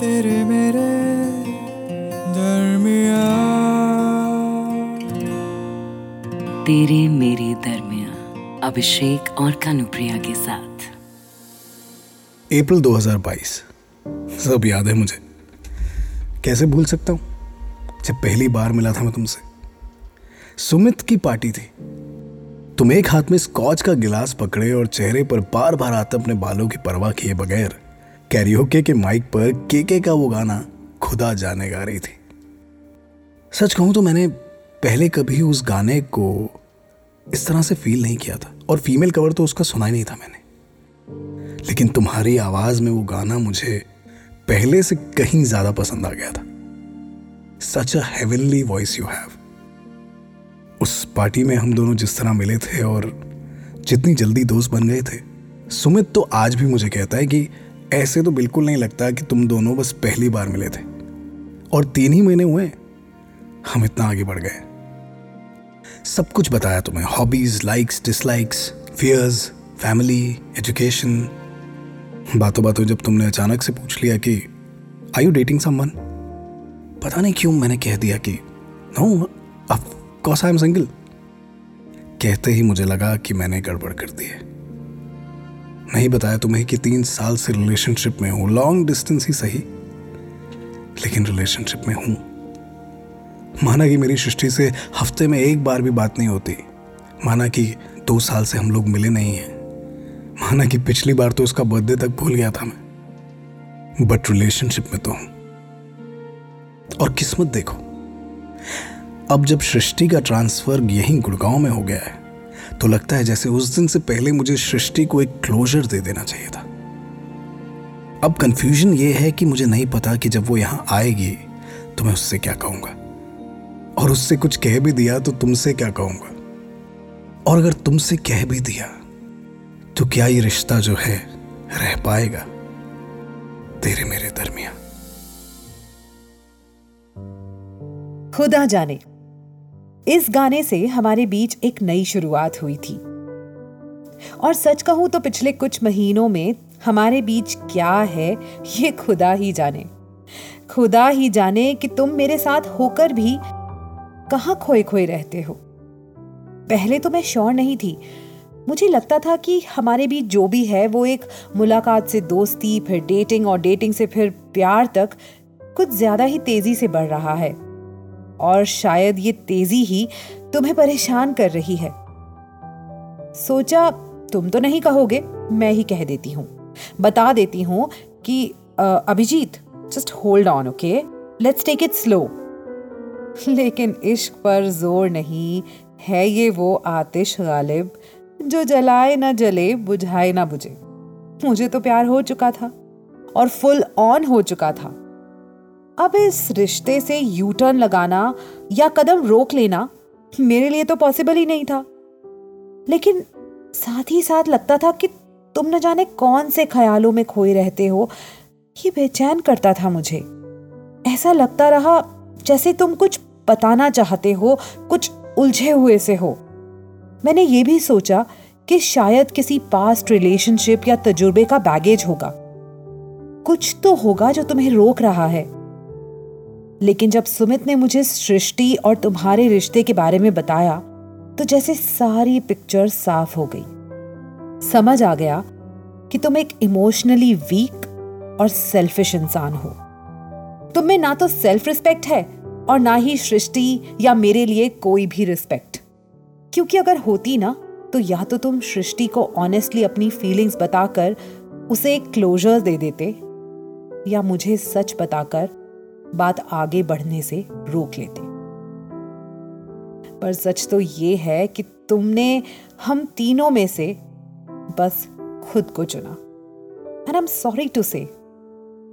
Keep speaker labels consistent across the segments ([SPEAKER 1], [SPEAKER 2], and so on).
[SPEAKER 1] तेरे मेरे दरमिया
[SPEAKER 2] तेरे मेरे दरमिया अभिषेक और कानुप्रिया के साथ।
[SPEAKER 3] अप्रैल 2022 सब याद है मुझे। कैसे भूल सकता हूँ? जब पहली बार मिला था मैं तुमसे। सुमित की पार्टी थी। तुम एक हाथ में स्कॉच का गिलास पकड़े और चेहरे पर बार बार आते अपने बालों की परवाह किए बगैर कैरियोके के माइक पर केके का वो गाना खुदा जाने गा रही थी। सच कहूँ तो मैंने पहले कभी उस गाने को इस तरह से फील नहीं किया था और फीमेल कवर तो उसका सुना ही नहीं था मैंने। लेकिन तुम्हारी आवाज़ में वो गाना मुझे पहले से कहीं ज़्यादा पसंद आ गया था। Such a heavenly voice you have उस पार्टी में हम दोनों जिस तरह मिले थे और जितनी जल्दी दोस्त बन गए थे, सुमित तो आज भी मुझे कहता है कि ऐसे तो बिल्कुल नहीं लगता कि तुम दोनों बस पहली बार मिले थे। और तीन ही महीने हुए हम इतना आगे बढ़ गए। सब कुछ बताया तुम्हें। Hobbies likes dislikes fears family education बातों बातों जब तुमने अचानक से पूछ लिया कि आई यू डेटिंग समवन पता नहीं क्यों मैंने कह दिया कि नो ऑफ़ आई एम सिंगल कहते ही मुझे लगा कि मैंने गड़बड़ कर दी है। नहीं बताया तुम्हें कि तीन साल से रिलेशनशिप में हूँ। लॉन्ग डिस्टेंस ही सही, लेकिन रिलेशनशिप में हूँ। माना कि मेरी सृष्टि से हफ़्ते में एक बार भी बात नहीं होती। माना कि दो साल से हम लोग मिले नहीं हैं। माना कि पिछली बार तो उसका बर्थडे तक भूल गया था मैं। बट रिलेशनशिप में तो हूँ। और किस्मत देखो, अब जब सृष्टि का ट्रांसफ़र यहीं गुड़गांव में हो गया है तो लगता है जैसे उस दिन से पहले मुझे सृष्टि को एक क्लोजर दे देना चाहिए था। अब कंफ्यूजन ये है कि मुझे नहीं पता कि जब वो यहाँ आएगी तो मैं उससे क्या कहूँगा? और उससे कुछ कह भी दिया तो तुमसे क्या कहूँगा? और अगर तुमसे कह भी दिया तो क्या ये रिश्ता जो है, रह पाएगा? तेरे मेरे दरमिया
[SPEAKER 4] खुदा जाने इस गाने से हमारे बीच एक नई शुरुआत हुई थी। और सच कहूँ तो पिछले कुछ महीनों में हमारे बीच क्या है, ये खुदा ही जाने। खुदा ही जाने कि तुम मेरे साथ होकर भी कहाँ खोए खोए रहते हो। पहले तो मैं श्योर नहीं थी। मुझे लगता था कि हमारे बीच जो भी है, वो एक मुलाकात से दोस्ती, फिर डेटिंग और डेटिंग से फिर प्यार तक कुछ ज़्यादा ही तेज़ी से बढ़ रहा है। और शायद ये तेज़ी ही तुम्हें परेशान कर रही है। सोचा, तुम तो नहीं कहोगे, मैं ही कह देती हूँ। बता देती हूँ कि Abhijit just hold on okay let's take it slow लेकिन इश्क पर ज़ोर नहीं, है ये वो आतिश गालिब, जो जलाए ना जले, बुझाए ना बुझे। मुझे तो प्यार हो चुका था, और फुल ऑन हो चुका था। अब इस रिश्ते से यू टर्न लगाना या कदम रोक लेना मेरे लिए तो पॉसिबल ही नहीं था। लेकिन साथ ही साथ लगता था कि तुम न जाने कौन से ख्यालों में खोए रहते हो, ये बेचैन करता था मुझे। ऐसा लगता रहा जैसे तुम कुछ बताना चाहते हो, कुछ उलझे हुए से हो। मैंने ये भी सोचा कि शायद किसी पास्ट रिलेशनशिप या तजुर्बे का बैगेज होगा। कुछ तो होगा जो तुम्हें रोक रहा है। लेकिन जब सुमित ने मुझे सृष्टि और तुम्हारे रिश्ते के बारे में बताया तो जैसे सारी पिक्चर साफ़ हो गई। समझ आ गया कि तुम एक इमोशनली वीक और सेल्फिश इंसान हो। तुम में ना तो सेल्फ रिस्पेक्ट है और ना ही सृष्टि या मेरे लिए कोई भी रिस्पेक्ट क्योंकि अगर होती ना तो या तो तुम सृष्टि को ऑनेस्टली अपनी फीलिंग्स बताकर उसे एक क्लोजर दे देते, या मुझे सच बताकर बात आगे बढ़ने से रोक लेते। पर सच तो ये है कि तुमने हम तीनों में से बस खुद को चुना। And I am sorry to say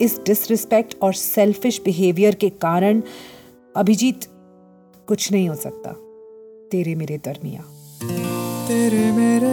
[SPEAKER 4] इस डिसरिस्पेक्ट और सेल्फिश बिहेवियर के कारण अभिजीत कुछ नहीं हो सकता। तेरे मेरे दरमिया
[SPEAKER 1] तेरे मेरे